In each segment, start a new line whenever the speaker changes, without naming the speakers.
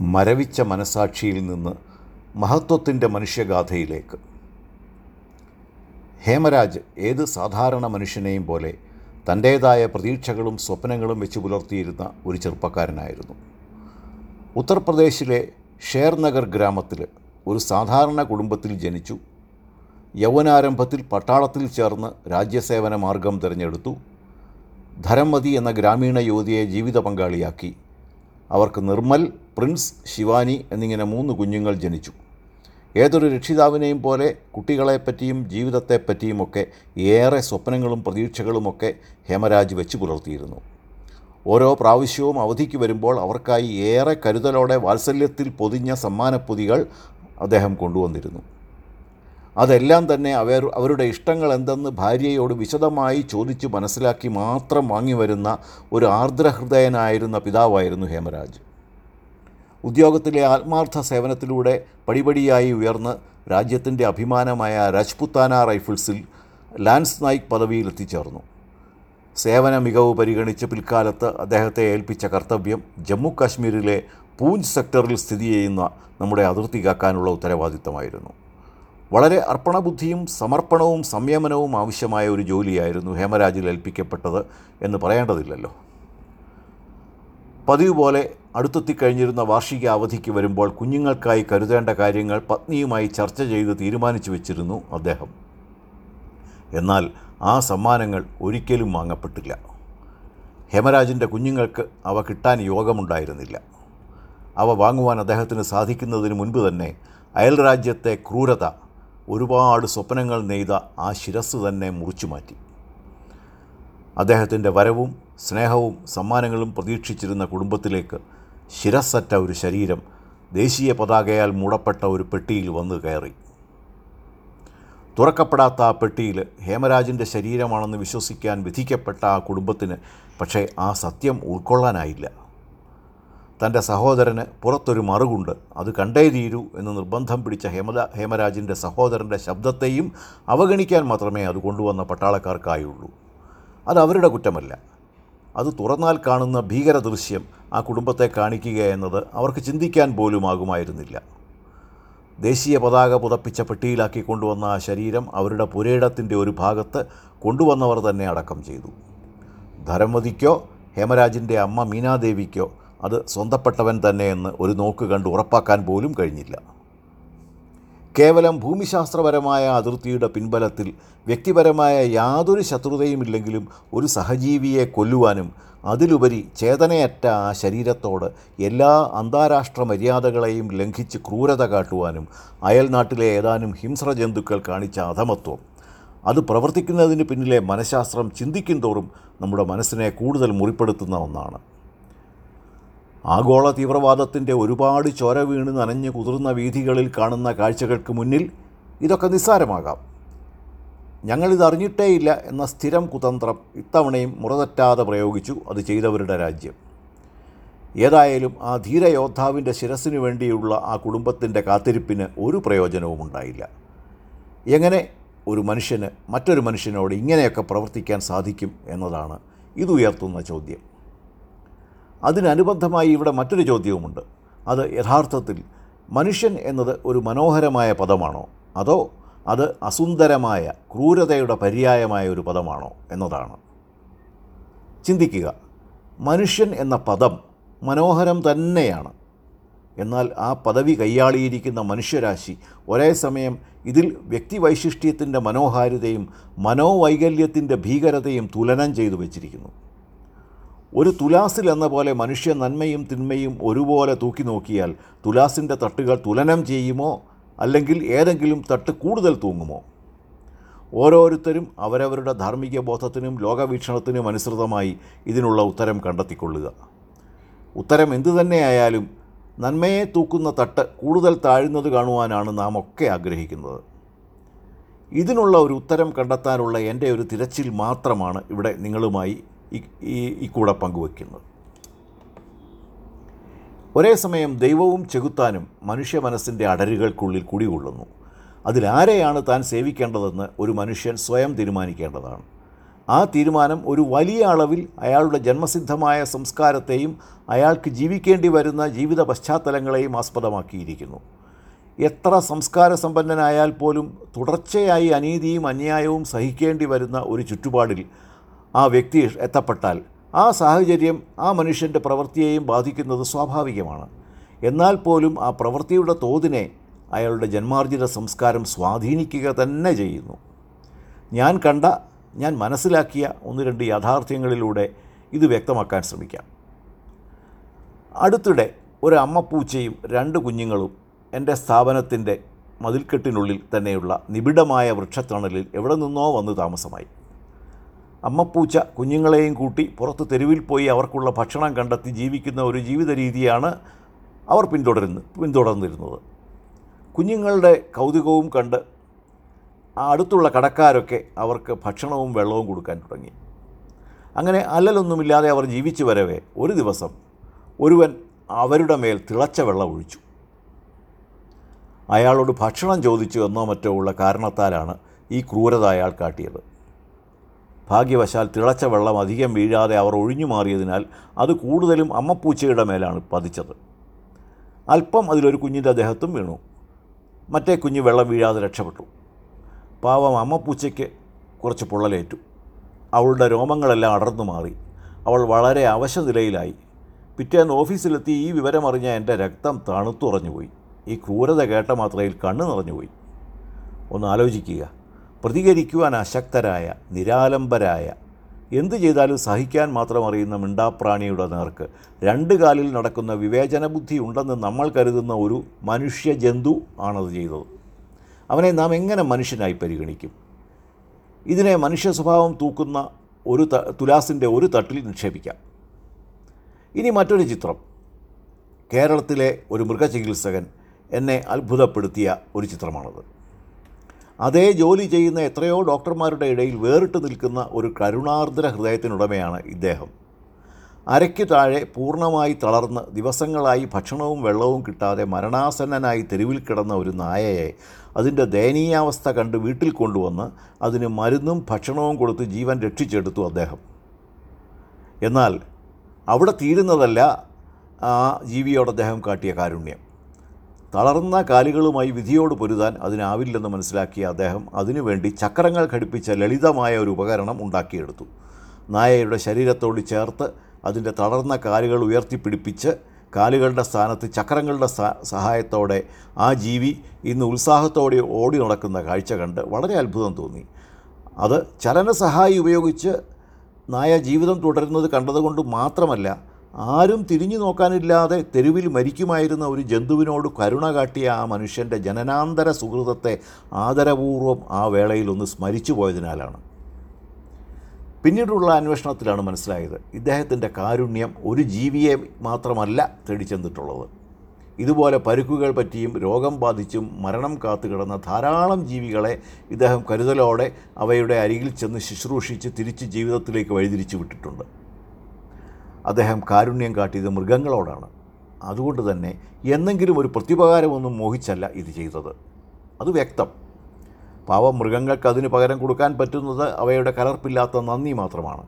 മരവിച്ച മനസാക്ഷിയിൽ നിന്ന് മഹത്വത്തിന്റെ മനുഷ്യഗാഥയിലേക്ക്. ഹേമരാജ് ഏത് സാധാരണ മനുഷ്യനെയും പോലെ തന്റേതായ പ്രതീക്ഷകളും സ്വപ്നങ്ങളും വെച്ച് പുലർത്തിയിരുന്ന ഒരു ചെറുപ്പക്കാരനായിരുന്നു. ഉത്തർപ്രദേശിലെ ഷേർനഗർ ഗ്രാമത്തിൽ ഒരു സാധാരണ കുടുംബത്തിൽ ജനിച്ചു. യൗവനാരംഭത്തിൽ പട്ടാളത്തിൽ ചേർന്ന് രാജ്യസേവന മാർഗം തിരഞ്ഞെടുത്തു. ധരംമതി എന്ന ഗ്രാമീണ യുവതിയെ ജീവിത പങ്കാളിയാക്കി. അവർക്ക് നിർമ്മൽ പ്രിൻസ് ശിവാനി എന്നിങ്ങനെ മൂന്ന് കുഞ്ഞുങ്ങൾ ജനിച്ചു. ഏതൊരു രക്ഷിതാവിനെയും പോലെ കുട്ടികളെപ്പറ്റിയും ജീവിതത്തെപ്പറ്റിയുമൊക്കെ ഏറെ സ്വപ്നങ്ങളും പ്രതീക്ഷകളുമൊക്കെ ഹേമരാജ് വെച്ച് പുലർത്തിയിരുന്നു. ഓരോ പ്രാവശ്യവും അവധിക്ക് വരുമ്പോൾ അവർക്കായി ഏറെ കരുതലോടെ വാത്സല്യത്തിൽ പൊതിഞ്ഞ സമ്മാനപ്പൊതികൾ അദ്ദേഹം കൊണ്ടുവന്നിരുന്നു. അതെല്ലാം തന്നെ അവർ അവരുടെ ഇഷ്ടങ്ങൾ എന്തെന്ന് ഭാര്യയോട് വിശദമായി ചോദിച്ചു മനസ്സിലാക്കി മാത്രം വാങ്ങി വരുന്ന ഒരു ആർദ്രഹൃദയനായിരുന്ന പിതാവായിരുന്നു ഹേമരാജ്. ഉദ്യോഗത്തിലെ ആത്മാർത്ഥ സേവനത്തിലൂടെ പടിപടിയായി ഉയർന്ന് രാജ്യത്തിന്റെ അഭിമാനമായ രാജ്പുത്താന റൈഫിൾസിൽ ലാൻസ് നായിക് പദവിയിൽ എത്തിച്ചേർന്നു. സേവന മികവ് പരിഗണിച്ച് പിൽക്കാലത്ത് അദ്ദേഹത്തെ ഏൽപ്പിച്ച കർത്തവ്യം ജമ്മു കാശ്മീരിലെ പൂഞ്ച് സെക്ടറിൽ സ്ഥിതി ചെയ്യുന്ന നമ്മുടെ അതിർത്തി കാക്കാനുള്ള ഉത്തരവാദിത്തമായിരുന്നു. വളരെ അർപ്പണബുദ്ധിയും സമർപ്പണവും സംയമനവും ആവശ്യമായ ഒരു ജോലിയായിരുന്നു ഹേമരാജിൽ ഏൽപ്പിക്കപ്പെട്ടത് എന്ന് പറയേണ്ടതില്ലല്ലോ. പതിവ് പോലെ അടുത്തെത്തിക്കഴിഞ്ഞിരുന്ന വാർഷിക അവധിക്ക് വരുമ്പോൾ കുഞ്ഞുങ്ങൾക്കായി കരുതേണ്ട കാര്യങ്ങൾ പത്നിയുമായി ചർച്ച ചെയ്ത് തീരുമാനിച്ചു വെച്ചിരുന്നു അദ്ദേഹം. എന്നാൽ ആ സമ്മാനങ്ങൾ ഒരിക്കലും വാങ്ങപ്പെട്ടില്ല. ഹേമരാജിന്റെ കുഞ്ഞുങ്ങൾക്ക് അവ കിട്ടാൻ യോഗമുണ്ടായിരുന്നില്ല. അവ വാങ്ങുവാൻ അദ്ദേഹത്തിന് സാധിക്കുന്നതിന് മുൻപ് തന്നെ അയൽരാജ്യത്തെ ക്രൂരത ഒരുപാട് സ്വപ്നങ്ങൾ നെയ്ത ആ ശിരസ് തന്നെ മുറിച്ചു മാറ്റി അദ്ദേഹത്തിന്റെ വരവും സ്നേഹവും സമ്മാനങ്ങളും പ്രതീക്ഷിച്ചിരുന്ന കുടുംബത്തിലേക്ക് ശിരസ്സറ്റ ഒരു ശരീരം ദേശീയ പതാകയാൽ മൂടപ്പെട്ട ഒരു പെട്ടിയിൽ വന്നു കയറി. തുറക്കപ്പെടാത്ത ആ പെട്ടിയിൽ ഹേമരാജിന്റെ ശരീരമാണെന്ന് വിശ്വസിക്കാൻ വിധിക്കപ്പെട്ട ആ കുടുംബത്തിന് പക്ഷേ ആ സത്യം ഉൾക്കൊള്ളാനായില്ല. തന്റെ സഹോദരന് പുറത്തൊരു മറുകുണ്ട് അത് കണ്ടേ തീരൂ എന്ന് നിർബന്ധം പിടിച്ച ഹേമദ ഹേമരാജിന്റെ സഹോദരന്റെ ശബ്ദത്തെയും അവഗണിക്കാൻ മാത്രമേ അത് കൊണ്ടുവന്ന പട്ടാളക്കാർക്കായുള്ളൂ. അത് അവരുടെ കുറ്റമല്ല. അത് തുറന്നാൽ കാണുന്ന ഭീകര ദൃശ്യം ആ കുടുംബത്തെ കാണിക്കുക എന്നത് അവർക്ക് ചിന്തിക്കാൻ പോലും ആകുമായിരുന്നില്ല ദേശീയ പതാക പുതപ്പിച്ച പെട്ടിയിലാക്കി കൊണ്ടുവന്ന ആ ശരീരം അവരുടെ പുരയിടത്തിന്റെ ഒരു ഭാഗത്ത് കൊണ്ടുവന്നവർ തന്നെ അടക്കം ചെയ്തു. ധരംവതിക്കോ ഹേമരാജിന്റെ അമ്മ മീനാദേവിക്കോ അത് സ്വന്തപ്പെട്ടവൻ തന്നെയെന്ന് ഒരു നോക്ക് കണ്ട് ഉറപ്പാക്കാൻ പോലും കഴിഞ്ഞില്ല. കേവലം ഭൂമിശാസ്ത്രപരമായ അതിർത്തിയുടെ പിൻബലത്തിൽ വ്യക്തിപരമായ യാതൊരു ശത്രുതയുമില്ലെങ്കിലും ഒരു സഹജീവിയെ കൊല്ലുവാനും അതിലുപരി ചേതനയറ്റ ആ ശരീരത്തോട് എല്ലാ അന്താരാഷ്ട്ര മര്യാദകളെയും ലംഘിച്ച് ക്രൂരത കാട്ടുവാനും അയൽനാട്ടിലെ ഏതാനും ഹിംസ്ര ജന്തുക്കൾ കാണിച്ച അധമത്വം. അത് പ്രവർത്തിക്കുന്നതിന് പിന്നിലെ മനഃശാസ്ത്രം ചിന്തിക്കും തോറും നമ്മുടെ മനസ്സിനെ കൂടുതൽ മുറിപ്പെടുത്തുന്ന ഒന്നാണ്. ആഗോള തീവ്രവാദത്തിന്റെ ഒരുപാട് ചോര വീണ് നനഞ്ഞ് കുതിർന്ന വീഥികളിൽ കാണുന്ന കാഴ്ചകൾക്ക് മുന്നിൽ ഇതൊക്കെ നിസ്സാരമാകാം. ഞങ്ങളിതറിഞ്ഞിട്ടേയില്ല എന്ന സ്ഥിരം കുതന്ത്രം ഇത്തവണയും മുറതെറ്റാതെ പ്രയോഗിച്ചു അത് ചെയ്തവരുടെ രാജ്യം. ഏതായാലും ആ ധീരയോദ്ധാവിന്റെ ശിരസിനു വേണ്ടിയുള്ള ആ കുടുംബത്തിന്റെ കാത്തിരിപ്പിന് ഒരു പ്രയോജനവും ഉണ്ടായില്ല. എങ്ങനെ ഒരു മനുഷ്യന് മറ്റൊരു മനുഷ്യനോട് ഇങ്ങനെയൊക്കെ പ്രവർത്തിക്കാൻ സാധിക്കും എന്നതാണ് ഇതുയർത്തുന്ന ചോദ്യം. അതിനനുബന്ധമായി ഇവിടെ മറ്റൊരു ചോദ്യവുമുണ്ട്. അത് യഥാർത്ഥത്തിൽ മനുഷ്യൻ എന്നത് ഒരു മനോഹരമായ പദമാണോ? അതോ അത് അസുന്ദരമായ ക്രൂരതയുടെ പര്യായമായ ഒരു പദമാണോ എന്നതാണ്. ചിന്തിക്കുക. മനുഷ്യൻ എന്ന പദം മനോഹരം തന്നെയാണ്. എന്നാൽ ആ പദവി കൈയാളിയിരിക്കുന്ന മനുഷ്യരാശി ഒരേ സമയം ഇതിൽ വ്യക്തിവൈശിഷ്ട്യത്തിന്റെ മനോഹാരിതയും മനോവൈകല്യത്തിന്റെ ഭീകരതയും തുലനം ചെയ്തു വച്ചിരിക്കുന്നു. ഒരു തുലാസിൽ എന്ന പോലെ മനുഷ്യ നന്മയും തിന്മയും ഒരുപോലെ തൂക്കി നോക്കിയാൽ തുലാസിന്റെ തട്ടുകൾ തുലനം ചെയ്യുമോ? അല്ലെങ്കിൽ ഏതെങ്കിലും തട്ട് കൂടുതൽ തൂങ്ങുമോ? ഓരോരുത്തരും അവരവരുടെ ധാർമ്മിക ബോധത്തിനും ലോകവീക്ഷണത്തിനും അനുസൃതമായി ഇതിനുള്ള ഉത്തരം കണ്ടെത്തിക്കൊള്ളുക. ഉത്തരം എന്തു തന്നെയായാലും നന്മയെ തൂക്കുന്ന തട്ട് കൂടുതൽ താഴ്ന്നത് കാണുവാനാണ് നാം ഒക്കെ ആഗ്രഹിക്കുന്നത്. ഇതിനുള്ള ഒരു ഉത്തരം കണ്ടെത്താനുള്ള എന്റെ ഒരു തിരച്ചിൽ മാത്രമാണ് ഇവിടെ നിങ്ങളുമായി ഈ ഈ കൂടെ പങ്കുവയ്ക്കുന്നത്. ഒരേ സമയം ദൈവവും ചെകുത്താനും മനുഷ്യ മനസ്സിന്റെ അടരുകൾക്കുള്ളിൽ കുടികൊള്ളുന്നു. അതിലാരെയാണ് താൻ സേവിക്കേണ്ടതെന്ന് ഒരു മനുഷ്യൻ സ്വയം തീരുമാനിക്കേണ്ടതാണ്. ആ തീരുമാനം ഒരു വലിയ അളവിൽ അയാളുടെ ജന്മസിദ്ധമായ സംസ്കാരത്തെയും അയാൾക്ക് ജീവിക്കേണ്ടി വരുന്ന ജീവിത പശ്ചാത്തലങ്ങളെയും ആസ്പദമാക്കിയിരിക്കുന്നു. എത്ര സംസ്കാര സമ്പന്നനായാൽ പോലും തുടർച്ചയായി അനീതിയും അന്യായവും സഹിക്കേണ്ടി വരുന്ന ഒരു ചുറ്റുപാടിൽ ആ വ്യക്തി എത്തപ്പെട്ടാൽ ആ സാഹചര്യം ആ മനുഷ്യന്റെ പ്രവൃത്തിയെയും ബാധിക്കുന്നത് സ്വാഭാവികമാണ്. എന്നാൽ പോലും ആ പ്രവൃത്തിയുടെ തോതിനെ അയാളുടെ ജന്മാർജിത സംസ്കാരം സ്വാധീനിക്കുക തന്നെ ചെയ്യുന്നു. ഞാൻ കണ്ട ഞാൻ മനസ്സിലാക്കിയ ഒന്ന് രണ്ട് യാഥാർത്ഥ്യങ്ങളിലൂടെ ഇത് വ്യക്തമാക്കാൻ ശ്രമിക്കാം. അടുത്തിടെ ഒരു അമ്മപ്പൂച്ചയും രണ്ട് കുഞ്ഞുങ്ങളും എന്റെ സ്ഥാപനത്തിന്റെ മതിൽക്കെട്ടിനുള്ളിൽ തന്നെയുള്ള നിബിഡമായ വൃക്ഷത്തണലിൽ എവിടെ നിന്നോ വന്ന് താമസമായി. അമ്മപ്പൂച്ച കുഞ്ഞുങ്ങളെയും കൂട്ടി പുറത്ത് തെരുവിൽ പോയി അവർക്കുള്ള ഭക്ഷണം കണ്ടെത്തി ജീവിക്കുന്ന ഒരു ജീവിത രീതിയാണ് അവർ പിന്തുടരുന്നു പിന്തുടർന്നിരുന്നത്. കുഞ്ഞുങ്ങളുടെ കൗതുകവും കണ്ട് ആ അടുത്തുള്ള കടക്കാരൊക്കെ അവർക്ക് ഭക്ഷണവും വെള്ളവും കൊടുക്കാൻ തുടങ്ങി. അങ്ങനെ അല്ലലൊന്നുമില്ലാതെ അവർ ജീവിച്ചു വരവേ ഒരു ദിവസം ഒരുവൻ അവരുടെ മേൽ തിളച്ച വെള്ളം ഒഴിച്ചു. അയാളോട് ഭക്ഷണം ചോദിച്ചു എന്നോ മറ്റോ ഉള്ള കാരണത്താലാണ് ഈ ക്രൂരത അയാൾ കാട്ടിയത്. ഭാഗ്യവശാൽ തിളച്ച വെള്ളം അധികം വീഴാതെ അവർ ഒഴിഞ്ഞു മാറിയതിനാൽ അത് കൂടുതലും അമ്മപ്പൂച്ചയുടെ മേലാണ് പതിച്ചത്. അല്പം അതിലൊരു കുഞ്ഞിന്റെ ദേഹത്തും വീണു. മറ്റേ കുഞ്ഞ് വെള്ളം വീഴാതെ രക്ഷപ്പെട്ടു. പാവം അമ്മപ്പൂച്ചയ്ക്ക് കുറച്ച് പൊള്ളലേറ്റു. അവളുടെ രോമങ്ങളെല്ലാം അടർന്നു മാറി. അവൾ വളരെ അവശനിലയിലായി. പിറ്റേന്ന് ഓഫീസിലെത്തി ഈ വിവരമറിഞ്ഞ എന്റെ രക്തം തണുത്തുറഞ്ഞുപോയി. ഈ ക്രൂരത കേട്ട മാത്രയിൽ കണ്ണു നിറഞ്ഞുപോയി. ഒന്ന് ആലോചിക്കുക. പ്രതികരിക്കുവാൻ അശക്തരായ നിരാലംബരായ എന്തു ചെയ്താലും സഹിക്കാൻ മാത്രം അറിയുന്ന മിണ്ടാപ്രാണിയുടെ നേർക്ക് രണ്ട് കാലിൽ നടക്കുന്ന വിവേചന ബുദ്ധി ഉണ്ടെന്ന് നമ്മൾ കരുതുന്ന ഒരു മനുഷ്യ ജന്തു ആണത് ചെയ്തത്. അവനെ നാം എങ്ങനെ മനുഷ്യനായി പരിഗണിക്കും? ഇതിനെ മനുഷ്യ സ്വഭാവം തൂക്കുന്ന ഒരു ത തുലാസിന്റെ ഒരു തട്ടിൽ നിക്ഷേപിക്കാം. ഇനി മറ്റൊരു ചിത്രം. കേരളത്തിലെ ഒരു മൃഗചികിത്സകൻ എന്നെ അത്ഭുതപ്പെടുത്തിയ ഒരു ചിത്രമാണത്. അതേ ജോലി ചെയ്യുന്ന എത്രയോ ഡോക്ടർമാരുടെ ഇടയിൽ വേറിട്ട് നിൽക്കുന്ന ഒരു കരുണാർദ്ര ഹൃദയത്തിനുടമയാണ് ഇദ്ദേഹം. അരയ്ക്ക് താഴെ പൂർണമായി തളർന്ന് ദിവസങ്ങളായി ഭക്ഷണവും വെള്ളവും കിട്ടാതെ മരണാസന്നനായി തെരുവിൽ കിടന്ന ഒരു നായയെ അതിന്റെ ദയനീയാവസ്ഥ കണ്ട് വീട്ടിൽ കൊണ്ടുവന്ന് അതിന് മരുന്നും ഭക്ഷണവും കൊടുത്ത് ജീവൻ രക്ഷിച്ചെടുത്തു അദ്ദേഹം. എന്നാൽ അവിടെ തീരുന്നതല്ല ആ ജീവിയോട് അദ്ദേഹം കാട്ടിയ കാരുണ്യം. തളർന്ന കാലുകളുമായി വിധിയോട് പൊരുതാൻ അതിനാവില്ലെന്ന് മനസ്സിലാക്കിയ അദ്ദേഹം അതിനുവേണ്ടി ചക്രങ്ങൾ ഘടിപ്പിച്ച ലളിതമായ ഒരു ഉപകരണം ഉണ്ടാക്കിയെടുത്തു. നായയുടെ ശരീരത്തോട് ചേർത്ത് അതിന്റെ തളർന്ന കാലുകൾ ഉയർത്തിപ്പിടിപ്പിച്ച് കാലുകളുടെ സ്ഥാനത്ത് ചക്രങ്ങളുടെ സഹായത്തോടെ ആ ജീവി ഇന്ന് ഉത്സാഹത്തോടെ ഓടി നടക്കുന്ന കാഴ്ച കണ്ട് വളരെ അത്ഭുതം തോന്നി. അത് ചലനസഹായി ഉപയോഗിച്ച് നായ ജീവിതം തുടരുന്നത് കണ്ടതുകൊണ്ട് മാത്രമല്ല ആരും തിരിഞ്ഞു നോക്കാനില്ലാതെ തെരുവിൽ മരിക്കുമായിരുന്ന ഒരു ജന്തുവിനോട് കരുണ കാട്ടിയ ആ മനുഷ്യന്റെ ജനനാന്തര സുഹൃതത്തെ ആദരപൂർവം ആ വേളയിൽ ഒന്ന് സ്മരിച്ചു പോയതിനാലാണ്. പിന്നീടുള്ള അന്വേഷണത്തിലാണ് മനസ്സിലായത് ഇദ്ദേഹത്തിന്റെ കാരുണ്യം ഒരു ജീവിയെ മാത്രമല്ല തേടിച്ചെന്നിട്ടുള്ളത്. ഇതുപോലെ പരുക്കുകൾ പറ്റിയും രോഗം ബാധിച്ചും മരണം കാത്തുകിടന്ന ധാരാളം ജീവികളെ ഇദ്ദേഹം കരുതലോടെ അവയുടെ അരികിൽ ചെന്ന് ശുശ്രൂഷിച്ച് തിരിച്ച് ജീവിതത്തിലേക്ക് വഴിതിരിച്ചു വിട്ടിട്ടുണ്ട്. അദ്ദേഹം കാരുണ്യം കാട്ടിയത് മൃഗങ്ങളോടാണ്. അതുകൊണ്ട് തന്നെ എന്നെങ്കിലും ഒരു പ്രത്യുപകാരമൊന്നും മോഹിച്ചല്ല ഇത് ചെയ്തത്. അത് വ്യക്തം. പാവം മൃഗങ്ങൾക്ക് അതിന് പകരം കൊടുക്കാൻ പറ്റുന്നത് അവയുടെ കലർപ്പില്ലാത്ത നന്ദി മാത്രമാണ്.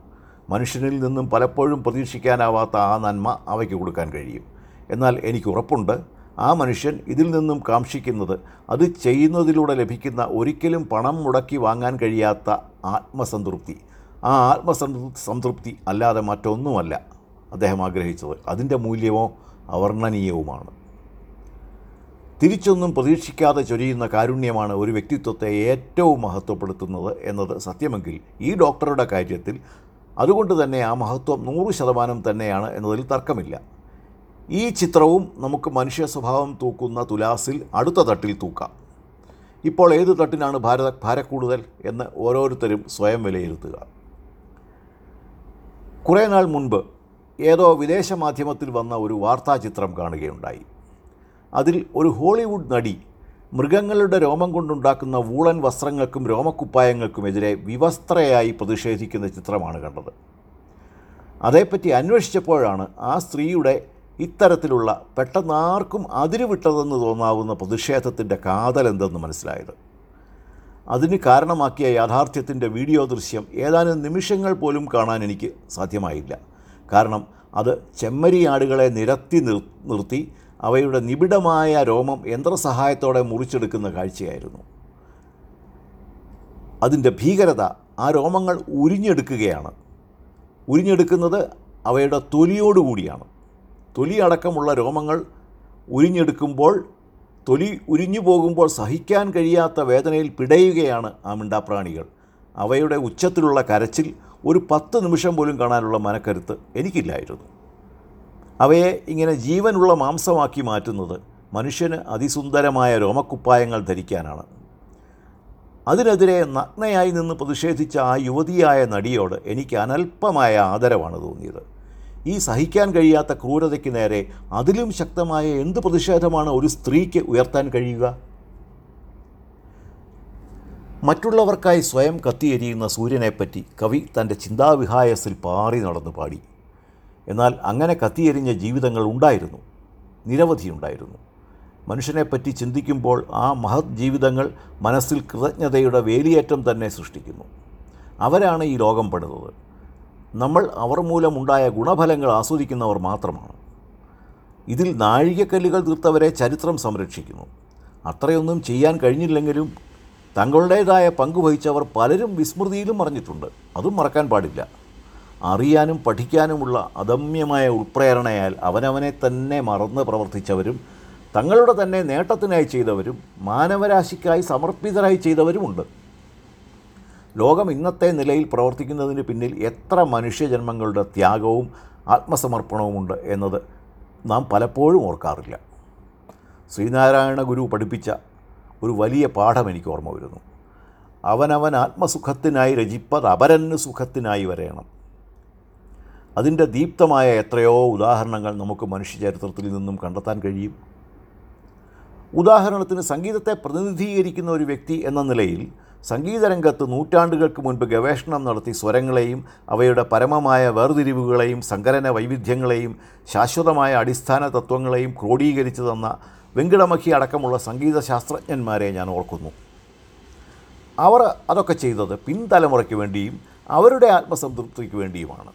മനുഷ്യനിൽ നിന്നും പലപ്പോഴും പ്രതീക്ഷിക്കാനാവാത്ത ആ നന്മ അവയ്ക്ക് കൊടുക്കാൻ കഴിയും. എന്നാൽ എനിക്ക് ഉറപ്പുണ്ട് ആ മനുഷ്യൻ ഇതിൽ നിന്നും കാക്ഷിക്കുന്നത് അത് ചെയ്യുന്നതിലൂടെ ലഭിക്കുന്ന ഒരിക്കലും പണം മുടക്കി വാങ്ങാൻ കഴിയാത്ത ആത്മസംതൃപ്തി. ആ ആത്മസംതൃപ്തി അല്ലാതെ മറ്റൊന്നുമല്ല. അദ്ദേഹം ആഗ്രഹിച്ചത്. അതിന്റെ മൂല്യമോ അവർണനീയവുമാണ്. തിരിച്ചൊന്നും പ്രതീക്ഷിക്കാതെ ചൊരിയുന്ന കാരുണ്യമാണ് ഒരു വ്യക്തിത്വത്തെ ഏറ്റവും മഹത്വപ്പെടുത്തുന്നത് എന്നത് സത്യമെങ്കിൽ ഈ ഡോക്ടറുടെ കാര്യത്തിൽ അതുകൊണ്ട് തന്നെ ആ മഹത്വം നൂറ് ശതമാനം തന്നെയാണ് എന്നതിൽ തർക്കമില്ല. ഈ ചിത്രവും നമുക്ക് മനുഷ്യ സ്വഭാവം തൂക്കുന്ന തുലാസിൽ അടുത്ത തട്ടിൽ തൂക്കാം. ഇപ്പോൾ ഏത് തട്ടിനാണ് ഭാരത ഭാരക്കൂടുതൽ എന്ന് ഓരോരുത്തരും സ്വയം വിലയിരുത്തുക. കുറേ നാൾ മുൻപ് ഏതോ വിദേശ മാധ്യമത്തിൽ വന്ന ഒരു വാർത്താ ചിത്രം കാണുകയുണ്ടായി. അതിൽ ഒരു ഹോളിവുഡ് നടി മൃഗങ്ങളുടെ രോമം കൊണ്ടുണ്ടാക്കുന്ന വൂളൻ വസ്ത്രങ്ങൾക്കും രോമക്കുപ്പായങ്ങൾക്കുമെതിരെ വിവസ്ത്രയായി പ്രതിഷേധിക്കുന്ന ചിത്രമാണ് കണ്ടത്. അതേപ്പറ്റി അന്വേഷിച്ചപ്പോഴാണ് ആ സ്ത്രീയുടെ ഇത്തരത്തിലുള്ള പെട്ടെന്നാർക്കും അതിരുവിട്ടതെന്ന് തോന്നാവുന്ന പ്രതിഷേധത്തിന്റെ കാതൽ എന്തെന്ന് മനസ്സിലായത്. അതിന് കാരണമാക്കിയ യാഥാർത്ഥ്യത്തിന്റെ വീഡിയോ ദൃശ്യം ഏതാനും നിമിഷങ്ങൾ പോലും കാണാൻ എനിക്ക് സാധ്യമായില്ല. കാരണം അത് ചെമ്മരിയാടുകളെ നിരത്തി നിർ നിർത്തി അവയുടെ നിബിഡമായ രോമം യന്ത്രസഹായത്തോടെ മുറിച്ചെടുക്കുന്ന കാഴ്ചയായിരുന്നു. അതിന്റെ ഭീകരത ആ രോമങ്ങൾ ഉരിഞ്ഞെടുക്കുകയാണ്. ഉരിഞ്ഞെടുക്കുന്നത് അവയുടെ തൊലിയോടുകൂടിയാണ്. തൊലി അടക്കമുള്ള രോമങ്ങൾ ഉരിഞ്ഞെടുക്കുമ്പോൾ തൊലി ഉരിഞ്ഞു പോകുമ്പോൾ സഹിക്കാൻ കഴിയാത്ത വേദനയിൽ പിടയുകയാണ് ആ മിണ്ടാപ്രാണികൾ. അവയുടെ ഉച്ചത്തിലുള്ള കരച്ചിൽ ഒരു പത്ത് നിമിഷം പോലും കാണാനുള്ള മനക്കരുത്ത് എനിക്കില്ലായിരുന്നു. അവയെ ഇങ്ങനെ ജീവനുള്ള മാംസമാക്കി മാറ്റുന്നത് മനുഷ്യന് അതിസുന്ദരമായ രോമക്കുപ്പായങ്ങൾ ധരിക്കാനാണ്. അതിനെതിരെ നഗ്നയായി നിന്ന് പ്രതിഷേധിച്ച ആ യുവതിയായ നടിയോട് എനിക്ക് അനൽപമായ ആദരവാണ് തോന്നിയത്. ഈ സഹിക്കാൻ കഴിയാത്ത ക്രൂരതയ്ക്ക് നേരെ അതിലും ശക്തമായ എന്ത് പ്രതിഷേധമാണ് ഒരു സ്ത്രീക്ക് ഉയർത്താൻ കഴിയുക? മറ്റുള്ളവർക്കായി സ്വയം കത്തിയെരിയുന്ന സൂര്യനെപ്പറ്റി കവി തന്റെ ചിന്താവിഹായസിൽ പാറി നടന്നു പാടി. എന്നാൽ അങ്ങനെ കത്തിയെരിഞ്ഞ ജീവിതങ്ങൾ ഉണ്ടായിരുന്നു. നിരവധി ഉണ്ടായിരുന്നു. മനുഷ്യനെപ്പറ്റി ചിന്തിക്കുമ്പോൾ ആ മഹത് ജീവിതങ്ങൾ മനസ്സിൽ കൃതജ്ഞതയുടെ വേലിയേറ്റം തന്നെ സൃഷ്ടിക്കുന്നു. അവരാണ് ഈ ലോകം പെടുന്നത് നമ്മൾ അവർ മൂലമുണ്ടായ ഗുണഫലങ്ങൾ ആസ്വദിക്കുന്നവർ മാത്രമാണ്. ഇതിൽ നാഴികക്കല്ലുകൾ തീർത്തവരെ ചരിത്രം സംരക്ഷിക്കുന്നു. അത്രയൊന്നും ചെയ്യാൻ കഴിഞ്ഞില്ലെങ്കിലും തങ്ങളുടേതായ പങ്ക് വഹിച്ചവർ പലരും വിസ്മൃതിയിലും മറിഞ്ഞിട്ടുണ്ട്. അതും മറക്കാൻ പാടില്ല. അറിയാനും പഠിക്കാനുമുള്ള അദമ്യമായ ഉൾപ്രേരണയാൽ അവനവനെ തന്നെ മറന്ന് പ്രവർത്തിച്ചവരും തങ്ങളുടെ തന്നെ നേട്ടത്തിനായി ചെയ്തവരും മാനവരാശിക്കായി സമർപ്പിതരായി ചെയ്തവരുമുണ്ട്. ലോകം ഇന്നത്തെ നിലയിൽ പ്രവർത്തിക്കുന്നതിന് പിന്നിൽ എത്ര മനുഷ്യജന്മങ്ങളുടെ ത്യാഗവും ആത്മസമർപ്പണവുമുണ്ട് എന്നത് നാം പലപ്പോഴും ഓർക്കാറില്ല. ശ്രീനാരായണ ഗുരു പഠിപ്പിച്ച ഒരു വലിയ പാഠം എനിക്ക് ഓർമ്മ വരുന്നു. അവനവൻ ആത്മസുഖത്തിനായി രചിപ്പത് അപരന് സുഖത്തിനായി വരയണം അതിന്റെ ദീപ്തമായ എത്രയോ ഉദാഹരണങ്ങൾ നമുക്ക് മനുഷ്യചരിത്രത്തിൽ നിന്നും കണ്ടെത്താൻ കഴിയും. ഉദാഹരണത്തിന് സംഗീതത്തെ പ്രതിനിധീകരിക്കുന്ന ഒരു വ്യക്തി എന്ന നിലയിൽ സംഗീതരംഗത്ത് നൂറ്റാണ്ടുകൾക്ക് മുൻപ് ഗവേഷണം നടത്തി സ്വരങ്ങളെയും അവയുടെ പരമമായ വേർതിരിവുകളെയും സങ്കരന വൈവിധ്യങ്ങളെയും ശാശ്വതമായ അടിസ്ഥാന തത്വങ്ങളെയും ക്രോഡീകരിച്ചു തന്ന വെങ്കിടമഖി അടക്കമുള്ള സംഗീത ശാസ്ത്രജ്ഞന്മാരെ ഞാൻ ഓർക്കുന്നു. അവർ അതൊക്കെ ചെയ്തത് പിൻതലമുറയ്ക്ക് വേണ്ടിയും അവരുടെ ആത്മസംതൃപ്തിക്ക് വേണ്ടിയുമാണ്.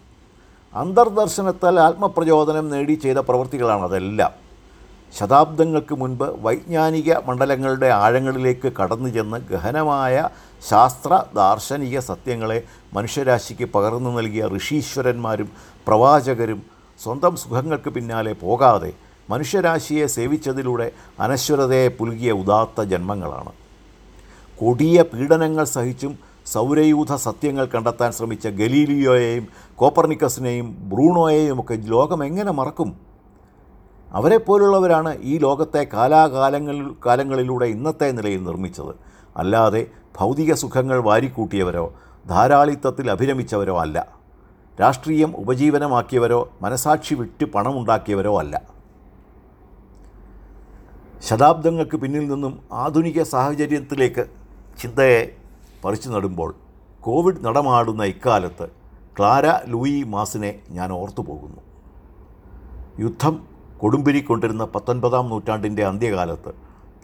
അന്തർദർശനത്താൽ ആത്മപ്രചോദനം നേടി ചെയ്ത പ്രവൃത്തികളാണ് അതെല്ലാം. ശതാബ്ദങ്ങൾക്ക് മുൻപ് വൈജ്ഞാനിക മണ്ഡലങ്ങളുടെ ആഴങ്ങളിലേക്ക് കടന്നു ചെന്ന് ഗഹനമായ ശാസ്ത്ര ദാർശനിക സത്യങ്ങളെ മനുഷ്യരാശിക്ക് പകർന്നു നൽകിയ ഋഷീശ്വരന്മാരും പ്രവാചകരും സ്വന്തം സുഖങ്ങൾക്ക് പിന്നാലെ പോകാതെ മനുഷ്യരാശിയെ സേവിച്ചതിലൂടെ അനശ്വരതയെ പുലുകിയ ഉദാത്ത ജന്മങ്ങളാണ്. കൊടിയ പീഡനങ്ങൾ സഹിച്ചും സൗരയൂഥ സത്യങ്ങൾ കണ്ടെത്താൻ ശ്രമിച്ച ഗലീലിയോയെയും കോപ്പർനിക്കസിനെയും ബ്രൂണോയെയും ഒക്കെ ലോകം എങ്ങനെ മറക്കും? അവരെപ്പോലുള്ളവരാണ് ഈ ലോകത്തെ കാലാകാലങ്ങളിൽ കാലങ്ങളിലൂടെ ഇന്നത്തെ നിലയിൽ നിർമ്മിച്ചത്. അല്ലാതെ ഭൗതിക സുഖങ്ങൾ വാരിക്കൂട്ടിയവരോ ധാരാളിത്തത്തിൽ അഭിരമിച്ചവരോ അല്ല. രാഷ്ട്രീയം ഉപജീവനമാക്കിയവരോ മനസാക്ഷി വിട്ട് പണമുണ്ടാക്കിയവരോ അല്ല. ശതാബ്ദങ്ങൾക്ക് പിന്നിൽ നിന്നും ആധുനിക സാഹചര്യത്തിലേക്ക് ചിന്തയെ പറിച്ചു നടുമ്പോൾ കോവിഡ് നടമാടുന്ന ഇക്കാലത്ത് ക്ലാര ലൂയി മാസിനെ ഞാൻ ഓർത്തു പോകുന്നു. യുദ്ധം കൊടുമ്പിരിക്കൊണ്ടിരുന്ന പത്തൊൻപതാം നൂറ്റാണ്ടിന്റെ അന്ത്യകാലത്ത്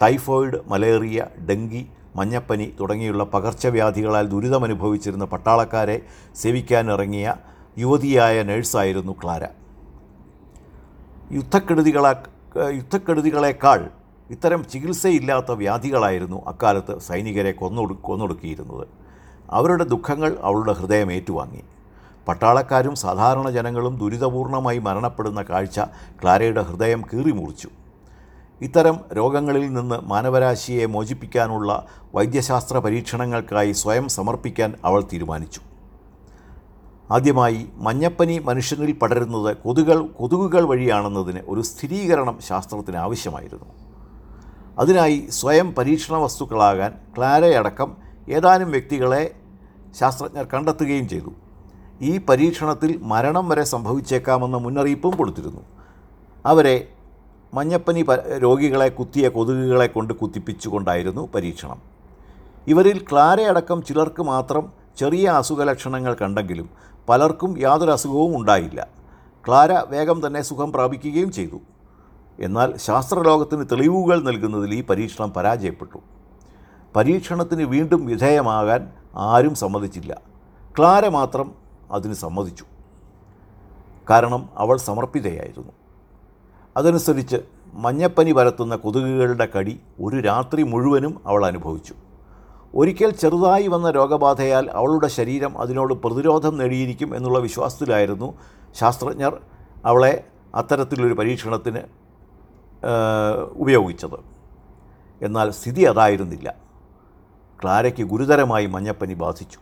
ടൈഫോയിഡ് മലേറിയ ഡെങ്കി മഞ്ഞപ്പനി തുടങ്ങിയുള്ള പകർച്ചവ്യാധികളാൽ ദുരിതമനുഭവിച്ചിരുന്ന പട്ടാളക്കാരെ സേവിക്കാനിറങ്ങിയ യുവതിയായ നഴ്സായിരുന്നു ക്ലാര. യുദ്ധക്കെടുതികളെ യുദ്ധക്കെടുതികളെക്കാൾ ഇത്തരം ചികിത്സയില്ലാത്ത വ്യാധികളായിരുന്നു അക്കാലത്ത് സൈനികരെ കൊന്നൊടു കൊന്നൊടുക്കിയിരുന്നത്. അവരുടെ ദുഃഖങ്ങൾ അവളുടെ ഹൃദയം ഏറ്റുവാങ്ങി. പട്ടാളക്കാരും സാധാരണ ജനങ്ങളും ദുരിതപൂർണമായി മരണപ്പെടുന്ന കാഴ്ച ക്ലാരയുടെ ഹൃദയം കീറിമുറിച്ചു. ഇത്തരം രോഗങ്ങളിൽ നിന്ന് മാനവരാശിയെ മോചിപ്പിക്കാനുള്ള വൈദ്യശാസ്ത്ര പരീക്ഷണങ്ങൾക്കായി സ്വയം സമർപ്പിക്കാൻ അവൾ തീരുമാനിച്ചു. ആദ്യമായി മഞ്ഞപ്പനി മനുഷ്യനിൽ പടരുന്നത് കൊതുകൾ കൊതുകുകൾ വഴിയാണെന്നതിന് ഒരു സ്ഥിരീകരണം ശാസ്ത്രത്തിന് ആവശ്യമായിരുന്നു. അതിനായി സ്വയം പരീക്ഷണ വസ്തുക്കളാകാൻ ക്ലാരയടക്കം ഏതാനും വ്യക്തികളെ ശാസ്ത്രജ്ഞർ കണ്ടെത്തുകയും ചെയ്തു. ഈ പരീക്ഷണത്തിൽ മരണം വരെ സംഭവിച്ചേക്കാമെന്ന മുന്നറിയിപ്പും കൊടുത്തിരുന്നു. അവരെ മഞ്ഞപ്പനി രോഗികളെ കുത്തിയ കൊതുകുകളെ കൊണ്ട് കുത്തിപ്പിച്ചുകൊണ്ടായിരുന്നു പരീക്ഷണം. ഇവരിൽ ക്ലാരയടക്കം ചിലർക്ക് മാത്രം ചെറിയ അസുഖലക്ഷണങ്ങൾ കണ്ടെങ്കിലും പലർക്കും യാതൊരു അസുഖവും ഉണ്ടായില്ല. ക്ലാര വേഗം തന്നെ സുഖം പ്രാപിക്കുകയും ചെയ്തു. എന്നാൽ ശാസ്ത്രലോകത്തിന് തെളിവുകൾ നൽകുന്നതിൽ ഈ പരീക്ഷണം പരാജയപ്പെട്ടു. പരീക്ഷണത്തിന് വീണ്ടും വിധേയമാകാൻ ആരും സമ്മതിച്ചില്ല. ക്ലാര മാത്രം അതിന് സമ്മതിച്ചു. കാരണം അവൾ സമർപ്പിതയായിരുന്നു. അതനുസരിച്ച് മഞ്ഞപ്പനി പരത്തുന്ന കൊതുകുകളുടെ കടി ഒരു രാത്രി മുഴുവനും അവൾ അനുഭവിച്ചു. ഒരിക്കൽ ചെറുതായി വന്ന രോഗബാധയാൽ അവളുടെ ശരീരം അതിനോട് പ്രതിരോധം നേടിയിരിക്കും എന്നുള്ള വിശ്വാസത്തിലായിരുന്നു ശാസ്ത്രജ്ഞർ അവളെ അത്തരത്തിലൊരു പരീക്ഷണത്തിന് ഉപയോഗിച്ചത്. എന്നാൽ സ്ഥിതി അതായിരുന്നില്ല. ക്ലാരയ്ക്ക് ഗുരുതരമായി മഞ്ഞപ്പനി ബാധിച്ചു.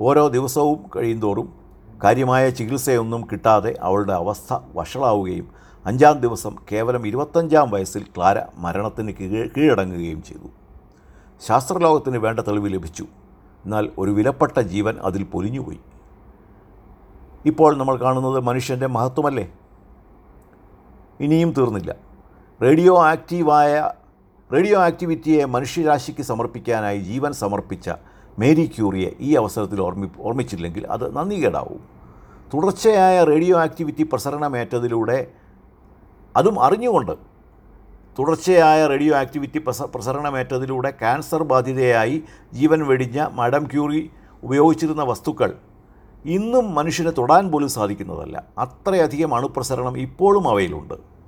ഓരോ ദിവസവും കഴിയുന്തോറും കാര്യമായ ചികിത്സയൊന്നും കിട്ടാതെ അവളുടെ അവസ്ഥ വഷളാവുകയും അഞ്ചാം ദിവസം കേവലം ഇരുപത്തഞ്ചാം വയസ്സിൽ ക്ലാര മരണത്തിന് കീഴടങ്ങുകയും ചെയ്തു. ശാസ്ത്രലോകത്തിന് വേണ്ട തെളിവ് ലഭിച്ചു. എന്നാൽ ഒരു വിലപ്പെട്ട ജീവൻ അതിൽ പൊലിഞ്ഞുപോയി. ഇപ്പോൾ നമ്മൾ കാണുന്നത് മനുഷ്യന്റെ മഹത്വമല്ലേ? ഇനിയും തീർന്നില്ല. റേഡിയോ ആക്റ്റീവായ റേഡിയോ ആക്ടിവിറ്റിയെ മനുഷ്യരാശിക്ക് സമർപ്പിക്കാനായി ജീവൻ സമർപ്പിച്ച മേരി ക്യൂറിയെ ഈ അവസരത്തിൽ ഓർമ്മി ഓർമ്മിച്ചില്ലെങ്കിൽ അത് നന്ദികേടാവും. തുടർച്ചയായ റേഡിയോ ആക്ടിവിറ്റി പ്രസരണമേറ്റതിലൂടെ അതും അറിഞ്ഞുകൊണ്ട് തുടർച്ചയായ റേഡിയോ ആക്ടിവിറ്റി പ്രസ പ്രസരണമേറ്റതിലൂടെ ക്യാൻസർ ബാധിതയായി ജീവൻ വെടിഞ്ഞ മാഡം ക്യൂറി ഉപയോഗിച്ചിരുന്ന വസ്തുക്കൾ ഇന്നും മനുഷ്യനെ തൊടാൻ പോലും സാധിക്കുന്നതല്ല. അത്രയധികം അണുപ്രസരണം ഇപ്പോഴും അവയിലുണ്ട്.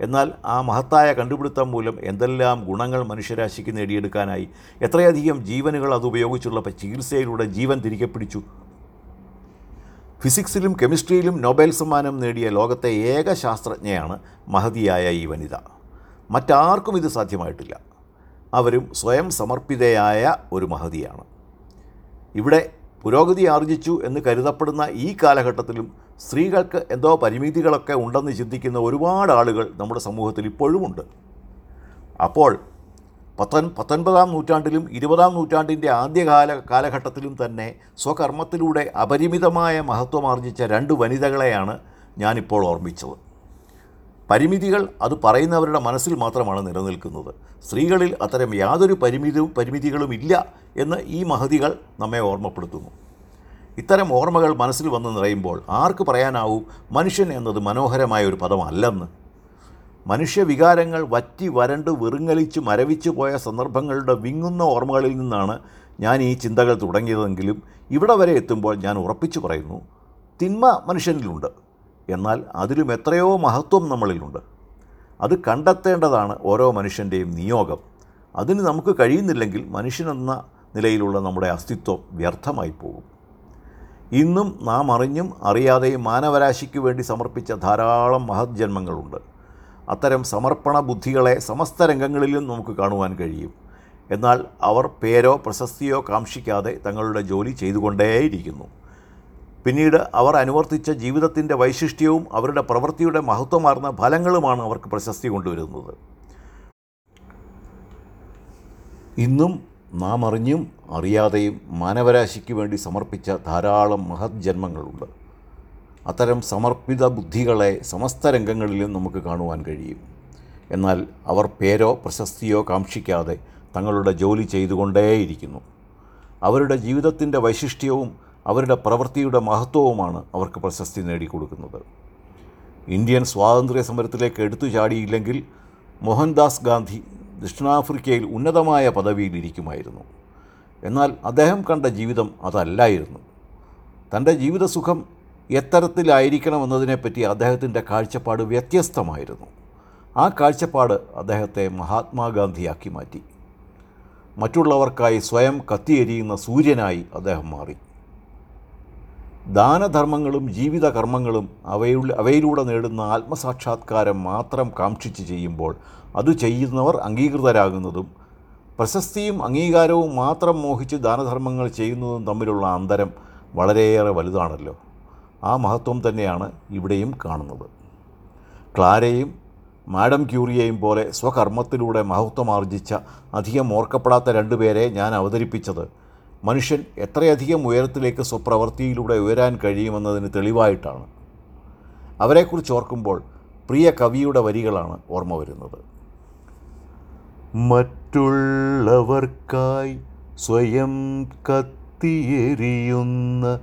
എന്നാൽ ആ മഹത്തായ കണ്ടുപിടുത്തം മൂലം എന്തെല്ലാം ഗുണങ്ങൾ മനുഷ്യരാശിക്ക് നേടിയെടുക്കാനായി എത്രയധികം ജീവനുകൾ അതുപയോഗിച്ചുള്ള ചികിത്സയിലൂടെ ജീവൻ തിരികെ പിടിച്ചു. ഫിസിക്സിലും കെമിസ്ട്രിയിലും നൊബേൽ സമ്മാനം നേടിയ ലോകത്തെ ഏക ശാസ്ത്രജ്ഞയാണ് മഹതിയായ ഈ വനിത. മറ്റാർക്കും ഇത് സാധ്യമായിട്ടില്ല. അവരും സ്വയം സമർപ്പിതയായ ഒരു മഹതിയാണ്. ഇവിടെ പുരോഗതി ആർജിച്ചു എന്ന് കരുതപ്പെടുന്ന ഈ കാലഘട്ടത്തിലും സ്ത്രീകൾക്ക് എന്തോ പരിമിതികളൊക്കെ ഉണ്ടെന്ന് ചിന്തിക്കുന്ന ഒരുപാട് ആളുകൾ നമ്മുടെ സമൂഹത്തിൽ ഇപ്പോഴുമുണ്ട് അപ്പോൾ പത്തൊൻ പത്തൊൻപതാം നൂറ്റാണ്ടിലും ഇരുപതാം നൂറ്റാണ്ടിന്റെ ആദ്യകാല കാലഘട്ടത്തിലും തന്നെ സ്വകർമ്മത്തിലൂടെ അപരിമിതമായ മഹത്വം ആർജിച്ച രണ്ട് വനിതകളെയാണ് ഞാനിപ്പോൾ ഓർമ്മിച്ചത്. പരിമിതികൾ അത് പറയുന്നവരുടെ മനസ്സിൽ മാത്രമാണ് നിലനിൽക്കുന്നത്. സ്ത്രീകളിൽ അത്തരം യാതൊരു പരിമിതിയും പരിമിതികളും ഇല്ല എന്ന് ഈ മഹതികൾ നമ്മെ ഓർമ്മപ്പെടുത്തുന്നു. ഇത്തരം ഓർമ്മകൾ മനസ്സിൽ വന്ന് നിറയുമ്പോൾ ആർക്ക് പറയാനാവും മനുഷ്യൻ എന്നത് മനോഹരമായ ഒരു പദമല്ലെന്ന്? മനുഷ്യവികാരങ്ങൾ വറ്റി വരണ്ട് വെറുങ്ങലിച്ച് മരവിച്ചു പോയ സന്ദർഭങ്ങളുടെ വിങ്ങുന്ന ഓർമ്മകളിൽ നിന്നാണ് ഞാൻ ഈ ചിന്തകൾ തുടങ്ങിയതെങ്കിലും ഇവിടെ വരെ എത്തുമ്പോൾ ഞാൻ ഉറപ്പിച്ചു പറയുന്നു തിന്മ മനുഷ്യനിലുണ്ട്. എന്നാൽ അതിലും എത്രയോ മഹത്വം നമ്മളിലുണ്ട്. അത് കണ്ടെത്തേണ്ടതാണ് ഓരോ മനുഷ്യന്റെയും നിയോഗം. അതിന് നമുക്ക് കഴിയുന്നില്ലെങ്കിൽ മനുഷ്യനെന്ന നിലയിലുള്ള നമ്മുടെ അസ്തിത്വം വ്യർത്ഥമായി പോകും. ഇന്നും നാം അറിഞ്ഞും അറിയാതെയും മാനവരാശിക്ക് വേണ്ടി സമർപ്പിച്ച ധാരാളം മഹത് ജന്മങ്ങളുണ്ട്. അത്തരം സമർപ്പണ ബുദ്ധികളെ സമസ്ത രംഗങ്ങളിലും നമുക്ക് കാണുവാൻ കഴിയും. എന്നാൽ അവർ പേരോ പ്രശസ്തിയോ കാക്ഷിക്കാതെ തങ്ങളുടെ ജോലി ചെയ്തുകൊണ്ടേയിരിക്കുന്നു. പിന്നീട് അവർ അനുവർത്തിച്ച ജീവിതത്തിന്റെ വൈശിഷ്ട്യവും അവരുടെ പ്രവൃത്തിയുടെ മഹത്വമാർന്ന ഫലങ്ങളുമാണ് അവർക്ക് പ്രശസ്തി കൊണ്ടുവരുന്നത്. ഇന്നും നാം അറിഞ്ഞും അറിയാതെയും മാനവരാശിക്ക് വേണ്ടി സമർപ്പിച്ച ധാരാളം മഹത് ജന്മങ്ങളുണ്ട്. അത്തരം സമർപ്പിത ബുദ്ധികളെ സമസ്ത രംഗങ്ങളിലും നമുക്ക് കാണുവാൻ കഴിയും. എന്നാൽ അവർ പേരോ പ്രശസ്തിയോ കാക്ഷിക്കാതെ തങ്ങളുടെ ജോലി ചെയ്തുകൊണ്ടേയിരിക്കുന്നു. അവരുടെ ജീവിതത്തിന്റെ വൈശിഷ്ട്യവും അവരുടെ പ്രവൃത്തിയുടെ മഹത്വവുമാണ് അവർക്ക് പ്രശസ്തി നേടിക്കൊടുക്കുന്നത്. ഇന്ത്യൻ സ്വാതന്ത്ര്യ സമരത്തിലേക്ക് എടുത്തു ചാടിയില്ലെങ്കിൽ മോഹൻദാസ് ഗാന്ധി ദക്ഷിണാഫ്രിക്കയിൽ ഉന്നതമായ പദവിയിൽ ഇരിക്കുമായിരുന്നു. എന്നാൽ അദ്ദേഹം കണ്ട ജീവിതം അതല്ലായിരുന്നു. തന്റെ ജീവിതസുഖം എത്തരത്തിലായിരിക്കണമെന്നതിനെപ്പറ്റി അദ്ദേഹത്തിന്റെ കാഴ്ചപ്പാട് വ്യത്യസ്തമായിരുന്നു. ആ കാഴ്ചപ്പാട് അദ്ദേഹത്തെ മഹാത്മാഗാന്ധിയാക്കി മാറ്റി. മറ്റുള്ളവർക്കായി സ്വയം കത്തിയെരിയുന്ന സൂര്യനായി അദ്ദേഹം മാറി. ദാനധർമ്മങ്ങളും ജീവിതകർമ്മങ്ങളും അവയുള്ള അവയിലൂടെ നേടുന്ന ആത്മസാക്ഷാത്കാരം മാത്രം കാക്ഷിച്ച് ചെയ്യുമ്പോൾ അത് ചെയ്യുന്നവർ അംഗീകൃതരാകുന്നതും പ്രശസ്തിയും അംഗീകാരവും മാത്രം മോഹിച്ച് ദാനധർമ്മങ്ങൾ ചെയ്യുന്നതും തമ്മിലുള്ള അന്തരം വളരെയേറെ വലുതാണല്ലോ. ആ മഹത്വം തന്നെയാണ് ഇവിടെയും കാണുന്നത്. ക്ലാരയും മാഡം ക്യൂറിയെയും പോലെ സ്വകർമ്മത്തിലൂടെ മഹത്വമാർജിച്ച അധികം ഓർക്കപ്പെടാത്ത രണ്ടുപേരെ ഞാൻ അവതരിപ്പിച്ചത് മനുഷ്യൻ എത്രയധികം ഉയരത്തിലേക്ക് സ്വപ്രവൃത്തിയിലൂടെ ഉയരാൻ കഴിയുമെന്നതിന് തെളിവായിട്ടാണ്. അവരെക്കുറിച്ച് ഓർക്കുമ്പോൾ പ്രിയ കവിയുടെ വരികളാണ് ഓർമ്മ വരുന്നത്. മറ്റുള്ളവർക്കായി സ്വയം കത്തിയെരിയുന്ന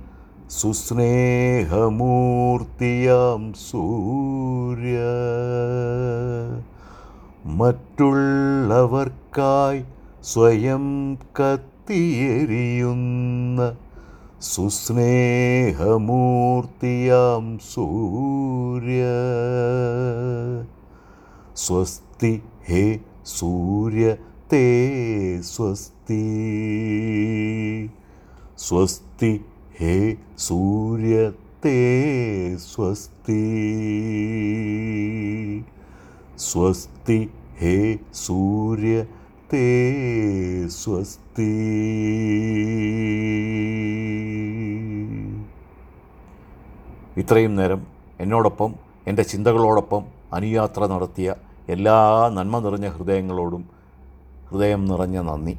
സുസ്നേഹമൂർത്തിയാം സൂര്യ. മറ്റുള്ളവർക്കായി സ്വയം കത്തിയെരിയുന്ന സുസ്നേഹമൂർത്തിയാം സൂര്യ. സ്വസ്തി ഹേ സൂര്യ തേ സ്വസ്തി. സ്വസ്തി ഹേ സൂര്യ തേ സ്വസ്തി. സ്വസ്തി ഹേ സൂര്യ തേ സ്വസ്തി. ഇത്രയും നേരം എന്നോടൊപ്പം എന്റെ ചിന്തകളോടൊപ്പം അനുയാത്ര നടത്തിയ എല്ലാ നന്മ നിറഞ്ഞ ഹൃദയങ്ങളോടും ഹൃദയം നിറഞ്ഞ നന്ദി.